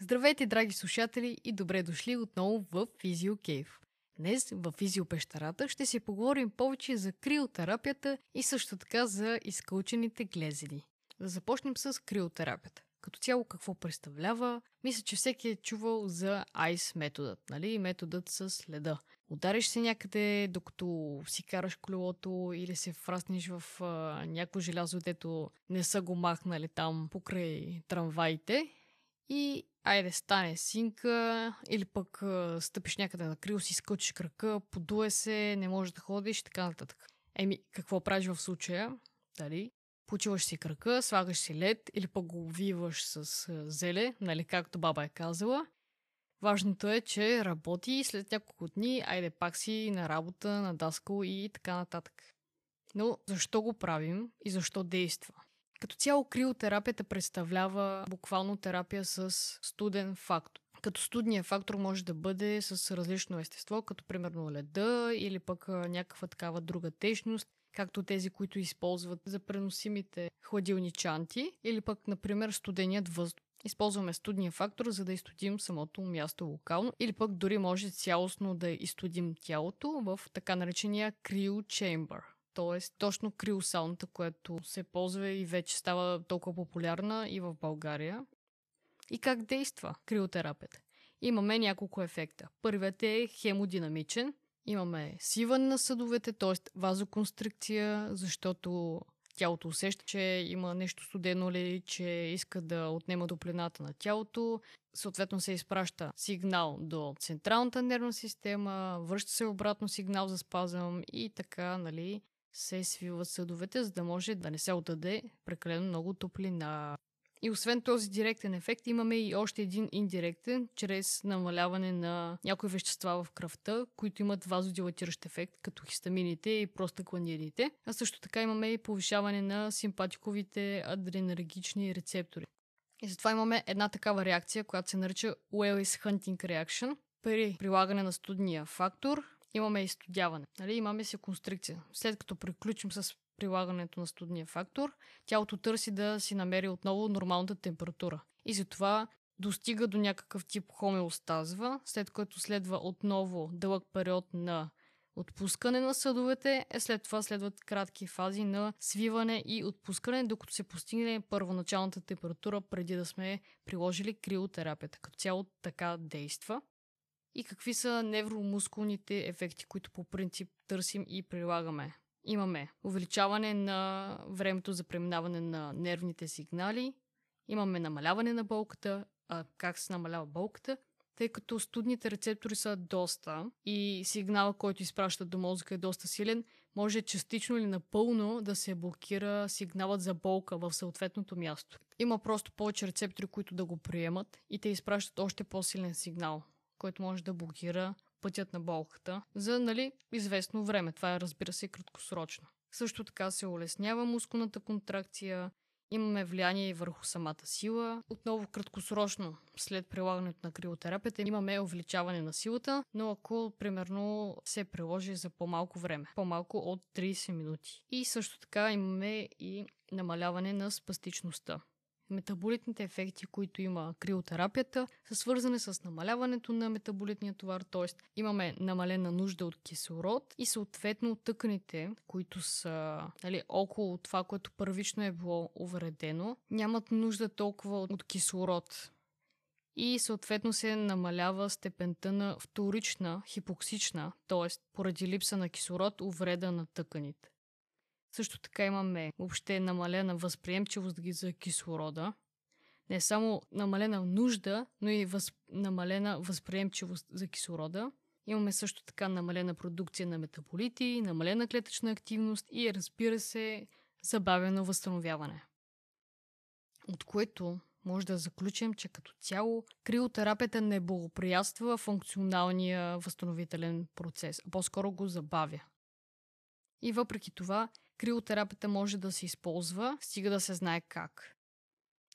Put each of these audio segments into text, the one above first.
Здравейте, драги слушатели и добре дошли отново в Физио Кейв. Днес в Физиопещерата ще си поговорим повече за криотерапията и също така за изкълчените глезени. Да започнем с криотерапията. Като цяло какво представлява? Мисля, че всеки е чувал за ICE методът, нали? Методът с леда. Удариш се някъде, докато си караш колелото или се фраснеш в а, някое желязо, дето не са го махнали там покрай трамваите и айде стане синка или пък стъпиш някъде на крил, си скочиш крака, подуе се, не можеш да ходиш и така нататък. Еми, какво правиш в случая? Дали? Почиваш си крака, слагаш си лед или пък го обвиваш с зеле, нали, както баба е казала. Важното е, че работи и след няколко дни, айде пак си на работа, на даскал и така нататък. Но защо го правим и защо действа? Като цяло криотерапията представлява буквално терапия с студен фактор. Като студния фактор може да бъде с различно естество, като примерно леда или пък някаква такава друга течност, както тези, които използват за преносимите хладилни чанти, или пък, например, студеният въздух. Използваме студния фактор, за да изстудим самото място локално, или пък дори може цялостно да изстудим тялото в така наречения cryo chamber т.е. точно криосауната, която се ползва и вече става толкова популярна и в България. И как действа криотерапията? Имаме няколко ефекта. Първият е хемодинамичен. Имаме сиване на съдовете, т.е. вазоконстрикция, защото тялото усеща, че има нещо студено ли, че иска да отнема топлината на тялото. Съответно се изпраща сигнал до централната нервна система, връща се обратно сигнал за спазъм и така, нали, се свиват съдовете, за да може да не се отдаде прекалено много топлина. И освен този директен ефект, имаме и още един индиректен, чрез намаляване на някои вещества в кръвта, които имат вазодилатиращ ефект, като хистамините и простакланидите. А също така имаме и повишаване на симпатиковите адренергични рецептори. И затова имаме една такава реакция, която се нарича Wells-Hunting Reaction. При прилагане на студния фактор имаме изстудяване. Нали? Имаме си констрикция. След като приключим с прилагането на студния фактор, тялото търси да си намери отново нормалната температура. И затова достига до някакъв тип хомеостазва, след което следва отново дълъг период на отпускане на съдовете, е след това следват кратки фази на свиване и отпускане, докато се постигне първоначалната температура преди да сме приложили криотерапията. Като цяло така действа и какви са невромускулните ефекти, които по принцип търсим и прилагаме. Имаме увеличаване на времето за преминаване на нервните сигнали, имаме намаляване на болката, а как се намалява болката, тъй като студните рецептори са доста и сигнала, който изпраща до мозъка е доста силен, може частично или напълно да се блокира сигналът за болка в съответното място. Има просто повече рецептори, които да го приемат и те изпращат още по-силен сигнал който може да блокира пътят на болката за нали, известно време. Това е, разбира се, краткосрочно. Също така се улеснява мускулната контракция, имаме влияние и върху самата сила. Отново краткосрочно, след прилагането на криотерапията, имаме увеличаване на силата, но ако примерно се приложи за по-малко време, по-малко от 30 минути. И също така имаме и намаляване на спастичността. Метаболитните ефекти, които има криотерапията, са свързани с намаляването на метаболитния товар, т.е. имаме намалена нужда от кислород и съответно тъканите, които са нали, около това, което първично е било увредено, нямат нужда толкова от кислород. И съответно се намалява степента на вторична хипоксична, т.е. поради липса на кислород, увреда на тъканите. Също така имаме въобще намалена възприемчивост за кислорода. Не само намалена нужда, но и въз... намалена възприемчивост за кислорода. Имаме също така намалена продукция на метаболити, намалена клетъчна активност и разбира се, забавено възстановяване. От което може да заключим, че като цяло криотерапията не благоприятства функционалния възстановителен процес, а по-скоро го забавя. И въпреки това, криотерапията може да се използва, стига да се знае как.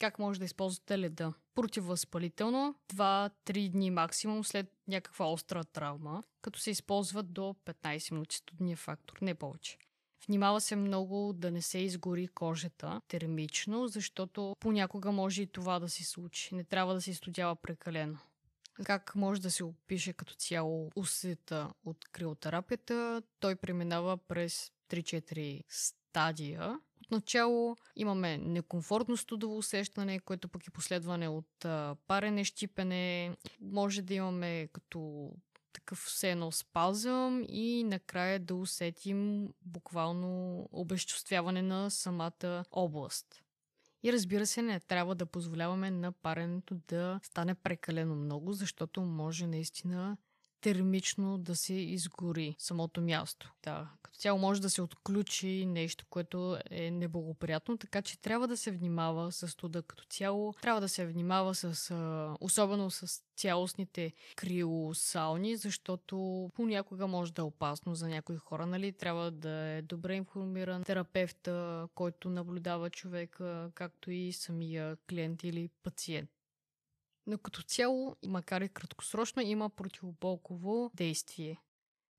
Как може да използвате леда? Противовъзпалително, 2-3 дни максимум след някаква остра травма, като се използва до 15 минути студния фактор, не повече. Внимава се много да не се изгори кожата термично, защото понякога може и това да се случи. Не трябва да се изстудява прекалено. Как може да се опише като цяло усета от криотерапията? Той преминава през 3-4 стадия. Отначало имаме некомфортно студово усещане, което пък е последване от парене, щипене. Може да имаме като такъв все едно спазъм и накрая да усетим буквално обезчувствяване на самата област. И разбира се, не трябва да позволяваме на паренето да стане прекалено много, защото може наистина термично да се изгори самото място. Да, като цяло може да се отключи нещо, което е неблагоприятно, така че трябва да се внимава с студа като цяло. Трябва да се внимава с, особено с цялостните криосауни, защото понякога може да е опасно за някои хора, нали? Трябва да е добре информиран терапевта, който наблюдава човека, както и самия клиент или пациент. Но като цяло, макар и краткосрочно, има противоболково действие.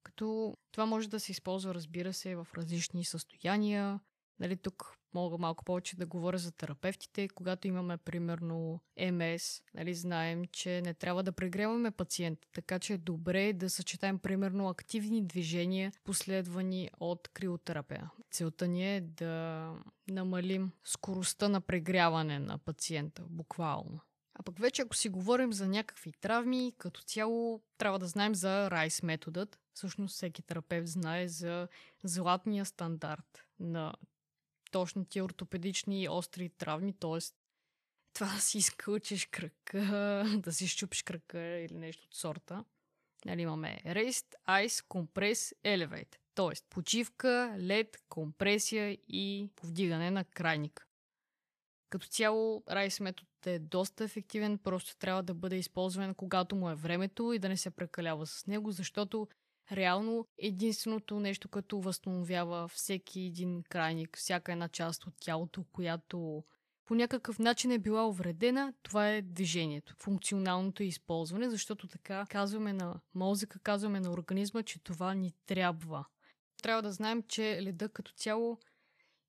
Като това може да се използва, разбира се, в различни състояния. Нали, тук мога малко повече да говоря за терапевтите. Когато имаме, примерно, МС, нали, знаем, че не трябва да прегреваме пациента, така че е добре да съчетаем, примерно, активни движения, последвани от криотерапия. Целта ни е да намалим скоростта на прегряване на пациента, буквално. А пък вече ако си говорим за някакви травми, като цяло трябва да знаем за Райс методът. Всъщност всеки терапевт знае за златния стандарт на точните ортопедични остри травми, т.е. това да си изкълчиш кръка, да си щупиш кръка или нещо от сорта. Нали, имаме Rest, Ice, Compress, Elevate. Т.е. почивка, лед, компресия и повдигане на крайника. Като цяло, Райс метод е доста ефективен, просто трябва да бъде използван когато му е времето и да не се прекалява с него, защото реално единственото нещо, което възстановява всеки един крайник, всяка една част от тялото, която по някакъв начин е била увредена, това е движението, функционалното използване, защото така казваме на мозъка, казваме на организма, че това ни трябва. Трябва да знаем, че леда като цяло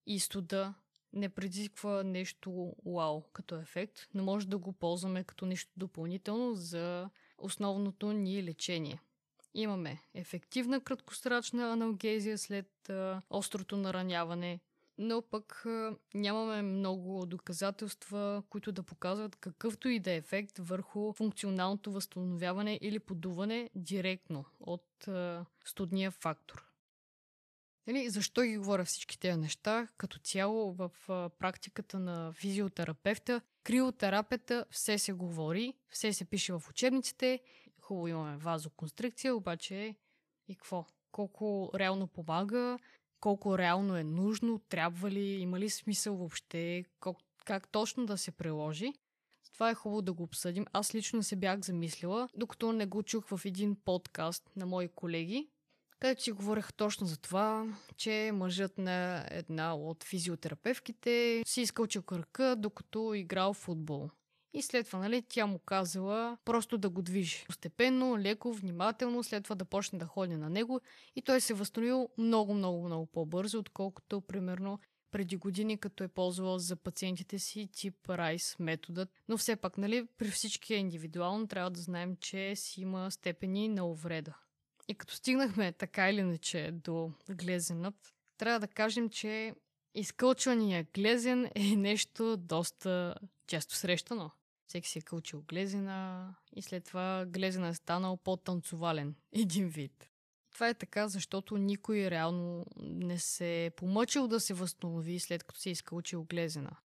и студа не предизвиква нещо вау като ефект, но може да го ползваме като нещо допълнително за основното ни лечение. Имаме ефективна краткосрачна аналгезия след а, острото нараняване, но пък а, нямаме много доказателства, които да показват какъвто и да е ефект върху функционалното възстановяване или подуване директно от а, студния фактор. Нали, защо ги говоря всички тези неща? Като цяло в практиката на физиотерапевта, криотерапията все се говори, все се пише в учебниците. Хубаво имаме вазоконстрикция, обаче и какво? Колко реално помага, колко реално е нужно, трябва ли, има ли смисъл въобще, как, как точно да се приложи. Това е хубаво да го обсъдим. Аз лично се бях замислила, докато не го чух в един подкаст на мои колеги, където си говорех точно за това, че мъжът на една от физиотерапевките си изкълчил кръка, докато играл в футбол. И след това, нали, тя му казала просто да го движи. Постепенно, леко, внимателно, след това да почне да ходи на него и той се възстановил много, много, много по-бързо, отколкото, примерно, преди години, като е ползвал за пациентите си тип Райс методът. Но все пак, нали, при всички е индивидуално, трябва да знаем, че си има степени на увреда. И като стигнахме така или иначе до глезенът, трябва да кажем, че изкълчвания глезен е нещо доста често срещано. Всеки си е кълчил глезена и след това глезена е станал по-танцовален. Един вид. Това е така, защото никой реално не се е помъчил да се възстанови след като си е изкълчил глезена.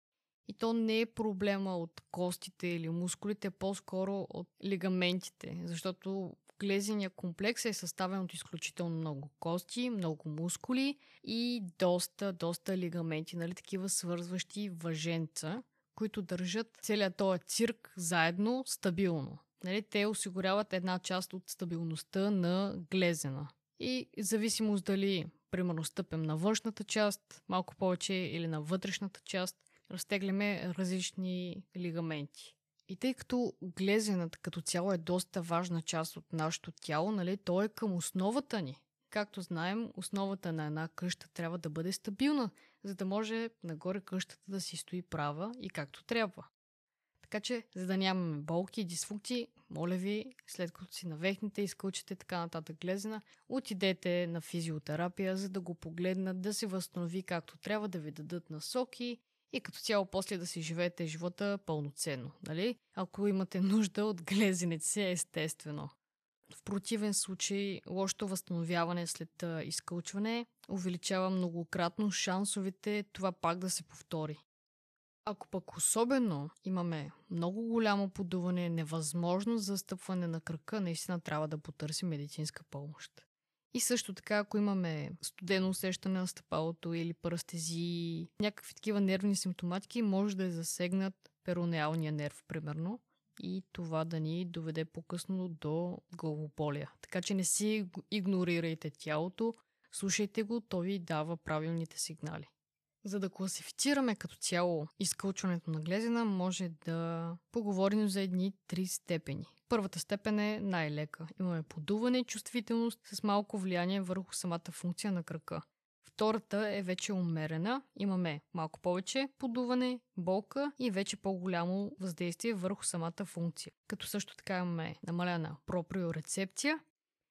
И то не е проблема от костите или мускулите, по-скоро от лигаментите, защото глезения комплекс е съставен от изключително много кости, много мускули и доста, доста лигаменти, нали, такива свързващи въженца, които държат целият този цирк заедно стабилно. Нали, те осигуряват една част от стабилността на глезена. И зависимост дали, примерно, стъпем на външната част, малко повече или на вътрешната част, разтегляме различни лигаменти. И тъй като глезената като цяло е доста важна част от нашето тяло, нали, то е към основата ни. както знаем, основата на една къща трябва да бъде стабилна, за да може нагоре къщата да си стои права и както трябва. Така че, за да нямаме болки и дисфункции, моля ви, след като си навехнете, изкълчите така нататък глезена, отидете на физиотерапия, за да го погледнат, да се възстанови както трябва, да ви дадат насоки и като цяло после да си живеете живота пълноценно, нали? Ако имате нужда от глезеници, естествено. В противен случай, лошото възстановяване след изкълчване увеличава многократно шансовете това пак да се повтори. Ако пък особено имаме много голямо подуване, невъзможност за стъпване на кръка, наистина трябва да потърсим медицинска помощ. И също така, ако имаме студено усещане на стъпалото или парастезии, някакви такива нервни симптоматики, може да е засегнат перонеалния нерв, примерно, и това да ни доведе по-късно до главополия. Така че не си игнорирайте тялото, слушайте го, то ви дава правилните сигнали. За да класифицираме като цяло изкълчването на глезена, може да поговорим за едни три степени. Първата степен е най-лека. Имаме подуване и чувствителност с малко влияние върху самата функция на кръка. Втората е вече умерена. Имаме малко повече подуване, болка и вече по-голямо въздействие върху самата функция. Като също така имаме намалена проприорецепция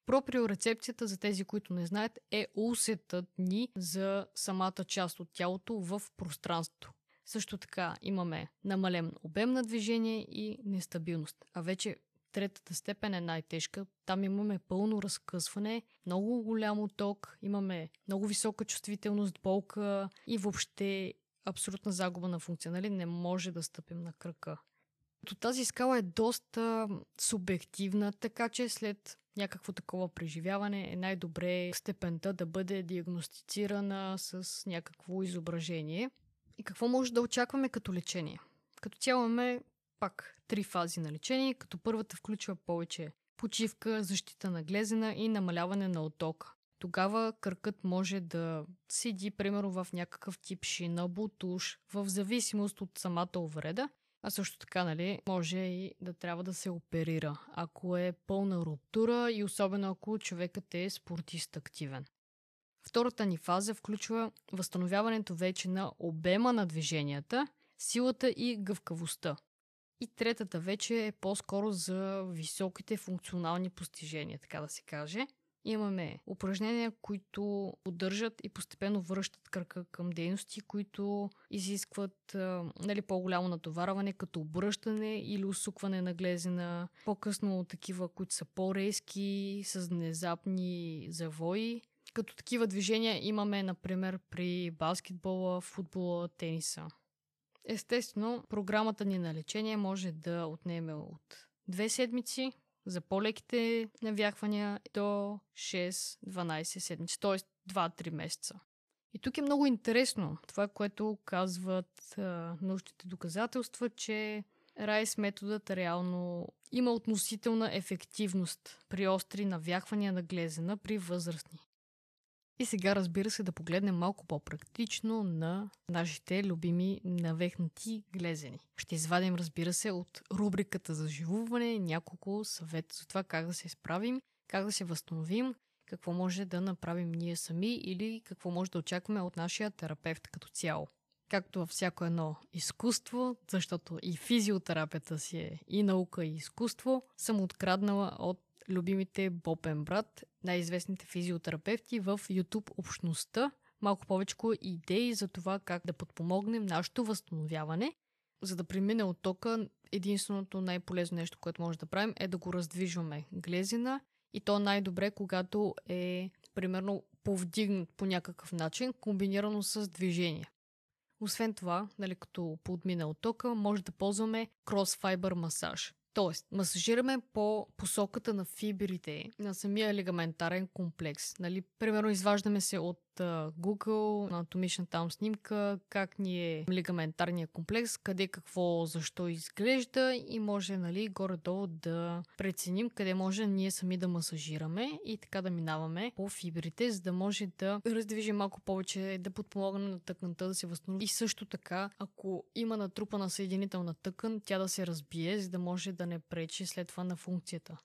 Проприорецепцията, за тези, които не знаят, е усетът ни за самата част от тялото в пространството. Също така имаме намален обем на движение и нестабилност. А вече третата степен е най-тежка. Там имаме пълно разкъсване, много голям ток, имаме много висока чувствителност, болка и въобще абсолютна загуба на функция. Нали? Не може да стъпим на кръка. Като тази скала е доста субективна, така че след някакво такова преживяване е най-добре степента да бъде диагностицирана с някакво изображение. И какво може да очакваме като лечение? Като цяло имаме пак три фази на лечение, като първата включва повече почивка, защита на глезена и намаляване на отока. Тогава кръкът може да седи, примерно, в някакъв тип шина, бутуш, в зависимост от самата увреда а също така, нали, може и да трябва да се оперира, ако е пълна руптура и особено ако човекът е спортист активен. Втората ни фаза включва възстановяването вече на обема на движенията, силата и гъвкавостта. И третата вече е по-скоро за високите функционални постижения, така да се каже – Имаме упражнения, които поддържат и постепенно връщат кръка към дейности, които изискват нали, по-голямо натоварване, като обръщане или усукване на глезена. По-късно такива, които са по-резки, с внезапни завои. Като такива движения имаме, например, при баскетбола, футбола, тениса. Естествено, програмата ни на лечение може да отнеме от две седмици за по-леките навяхвания до 6-12 седмици, т.е. 2-3 месеца. И тук е много интересно това, което казват а, научните доказателства, че Райс методът реално има относителна ефективност при остри навяхвания на глезена при възрастни. И сега, разбира се, да погледнем малко по-практично на нашите любими навехнати глезени. Ще извадим, разбира се, от рубриката за живуване няколко съвета за това как да се справим, как да се възстановим, какво може да направим ние сами или какво може да очакваме от нашия терапевт като цяло. Както във всяко едно изкуство, защото и физиотерапията си е и наука и изкуство, съм откраднала от любимите Бопен брат, най-известните физиотерапевти в YouTube общността. Малко повече идеи за това как да подпомогнем нашето възстановяване. За да премине от тока, единственото най-полезно нещо, което може да правим е да го раздвижваме глезина и то най-добре, когато е примерно повдигнат по някакъв начин, комбинирано с движение. Освен това, нали, като подмина от тока, може да ползваме crossfiber масаж. Тоест, масажираме по посоката на фибрите на самия лигаментарен комплекс. Нали? Примерно, изваждаме се от Google, анатомична там снимка, как ни е лигаментарния комплекс, къде какво, защо изглежда и може нали, горе-долу да преценим къде може ние сами да масажираме и така да минаваме по фибрите, за да може да раздвижим малко повече, да подпомогнем на тъканта да се възстанови. И също така, ако има натрупана съединителна тъкан, тя да се разбие, за да може да не пречи след това на функцията.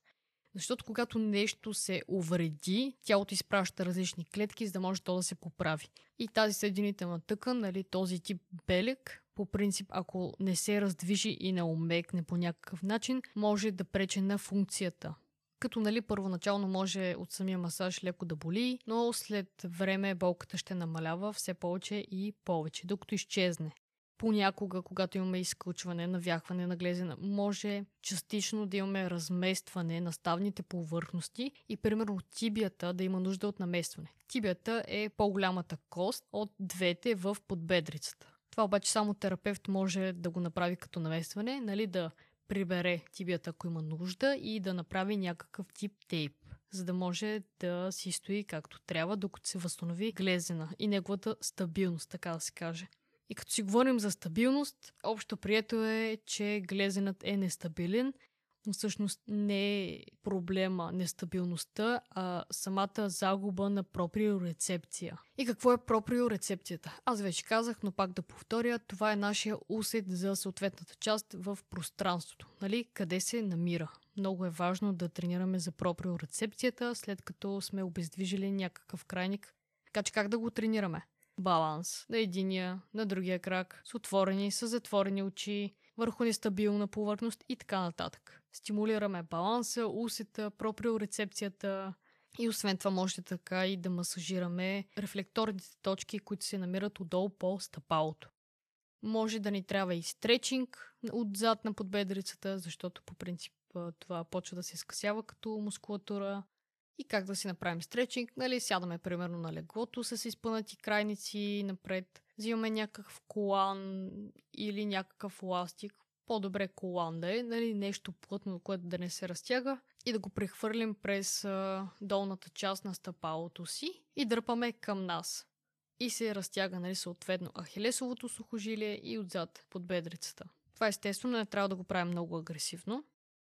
Защото когато нещо се увреди, тялото изпраща различни клетки, за да може то да се поправи. И тази съединителна тъкан, нали, този тип белек, по принцип, ако не се раздвижи и не омекне по някакъв начин, може да прече на функцията. Като нали първоначално може от самия масаж леко да боли, но след време болката ще намалява все повече и повече, докато изчезне. Понякога, когато имаме изключване, навяхване на глезена, може частично да имаме разместване на ставните повърхности и примерно тибията да има нужда от наместване. Тибията е по-голямата кост от двете в подбедрицата. Това обаче само терапевт може да го направи като наместване, нали, да прибере тибията, ако има нужда и да направи някакъв тип тейп, за да може да си стои както трябва, докато се възстанови глезена и неговата стабилност, така да се каже. И като си говорим за стабилност, общо прието е, че глезенът е нестабилен, но всъщност не е проблема нестабилността, а самата загуба на проприорецепция. И какво е проприорецепцията? Аз вече казах, но пак да повторя, това е нашия усет за съответната част в пространството. Нали? Къде се намира? Много е важно да тренираме за проприорецепцията, след като сме обездвижили някакъв крайник. Така че как да го тренираме? Баланс на единия, на другия крак, с отворени, с затворени очи, върху нестабилна повърхност и така нататък. Стимулираме баланса, усета, проприорецепцията и освен това можете така и да масажираме рефлекторните точки, които се намират отдолу по стъпалото. Може да ни трябва и стречинг отзад на подбедрицата, защото по принцип това почва да се скъсява като мускулатура и как да си направим стречинг. Нали, сядаме примерно на леглото с изпънати крайници напред, взимаме някакъв колан или някакъв ластик, по-добре колан да е, нали, нещо плътно, което да не се разтяга и да го прехвърлим през а, долната част на стъпалото си и дърпаме към нас. И се разтяга, нали, съответно, ахилесовото сухожилие и отзад под бедрицата. Това естествено не трябва да го правим много агресивно,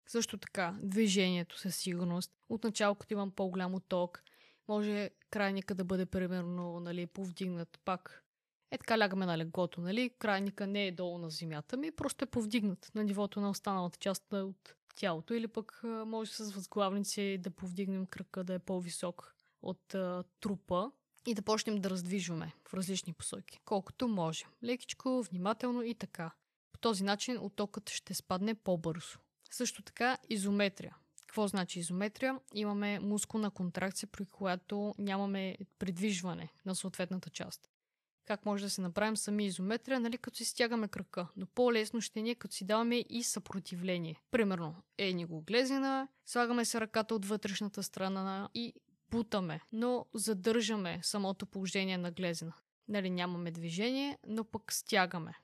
също така, движението със сигурност. Отначало, като имам по-голям ток, може крайника да бъде примерно нали, повдигнат пак. Е така лягаме на леглото, нали? Крайника не е долу на земята ми, просто е повдигнат на нивото на останалата част от тялото. Или пък може с възглавници да повдигнем кръка да е по-висок от а, трупа и да почнем да раздвижваме в различни посоки. Колкото може. Лекичко, внимателно и така. По този начин оттокът ще спадне по-бързо. Също така изометрия. Какво значи изометрия? Имаме мускулна контракция, при която нямаме придвижване на съответната част. Как може да се направим сами изометрия, нали, като си стягаме кръка. Но по-лесно ще ни е, като си даваме и съпротивление. Примерно, е ни го глезена, слагаме се ръката от вътрешната страна и бутаме, но задържаме самото положение на глезена. Нали, нямаме движение, но пък стягаме.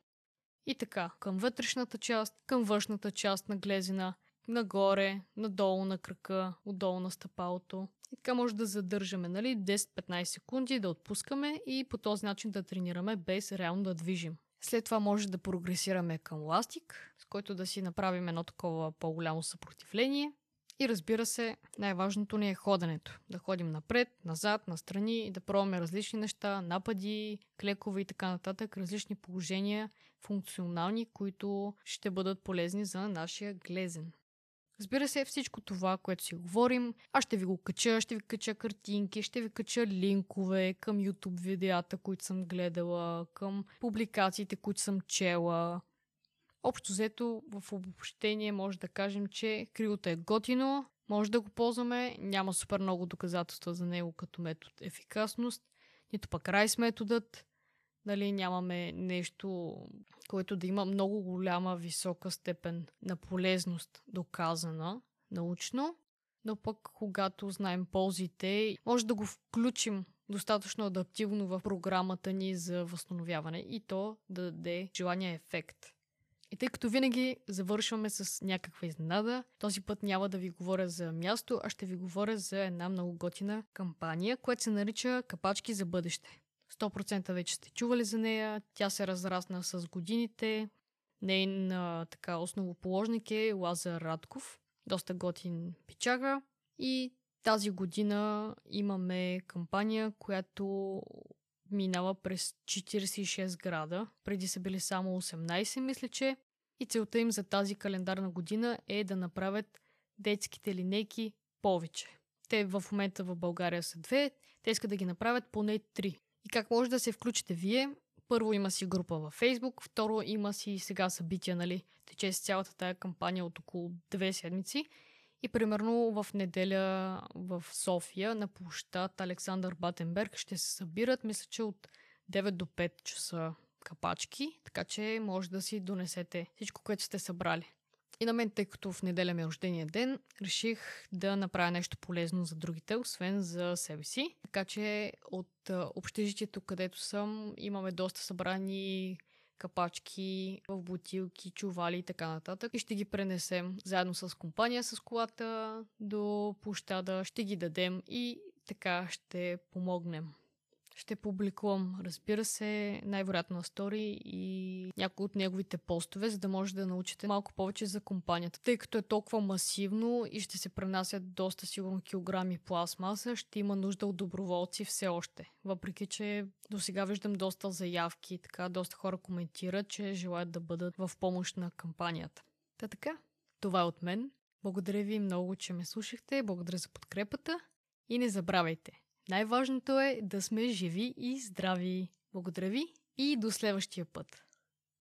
И така, към вътрешната част, към външната част на глезена, нагоре, надолу на кръка, отдолу на стъпалото. И така може да задържаме нали, 10-15 секунди, да отпускаме и по този начин да тренираме без реално да движим. След това може да прогресираме към ластик, с който да си направим едно такова по-голямо съпротивление. И разбира се, най-важното ни е ходенето. Да ходим напред, назад, настрани и да пробваме различни неща, напади, клекове и така нататък, различни положения, функционални, които ще бъдат полезни за нашия глезен. Разбира се, всичко това, което си говорим, аз ще ви го кача, ще ви кача картинки, ще ви кача линкове към YouTube видеята, които съм гледала, към публикациите, които съм чела. Общо взето, в обобщение може да кажем, че кривото е готино, може да го ползваме, няма супер много доказателства за него като метод ефикасност, нито пък райс методът, нали, нямаме нещо, което да има много голяма висока степен на полезност доказана научно, но пък когато знаем ползите, може да го включим достатъчно адаптивно в програмата ни за възстановяване и то да даде желания ефект. И тъй като винаги завършваме с някаква изненада, този път няма да ви говоря за място, а ще ви говоря за една много готина кампания, която се нарича Капачки за бъдеще. 100% вече сте чували за нея. Тя се разрасна с годините. Нейн така основоположник е Лазар Радков. Доста готин пичага. И тази година имаме кампания, която минава през 46 града. Преди са били само 18, мисля, че. И целта им за тази календарна година е да направят детските линейки повече. Те в момента в България са две, те искат да ги направят поне три. И как може да се включите вие? Първо има си група във Фейсбук, второ има си сега събития, нали? Тече с цялата тая кампания от около две седмици. И примерно в неделя в София на площад Александър Батенберг ще се събират, мисля, че от 9 до 5 часа капачки, така че може да си донесете всичко, което сте събрали. И на мен, тъй като в неделя ми е рождения ден, реших да направя нещо полезно за другите, освен за себе си. Така че от общежитието, където съм, имаме доста събрани капачки в бутилки, чували и така нататък. И ще ги пренесем заедно с компания с колата до площада, ще ги дадем и така ще помогнем ще публикувам, разбира се, най-вероятно на стори и някои от неговите постове, за да може да научите малко повече за компанията. Тъй като е толкова масивно и ще се пренасят доста сигурно килограми пластмаса, ще има нужда от доброволци все още. Въпреки, че до сега виждам доста заявки и така, доста хора коментират, че желаят да бъдат в помощ на кампанията. Та така, това е от мен. Благодаря ви много, че ме слушахте. Благодаря за подкрепата. И не забравяйте, най-важното е да сме живи и здрави. Благодаря ви и до следващия път.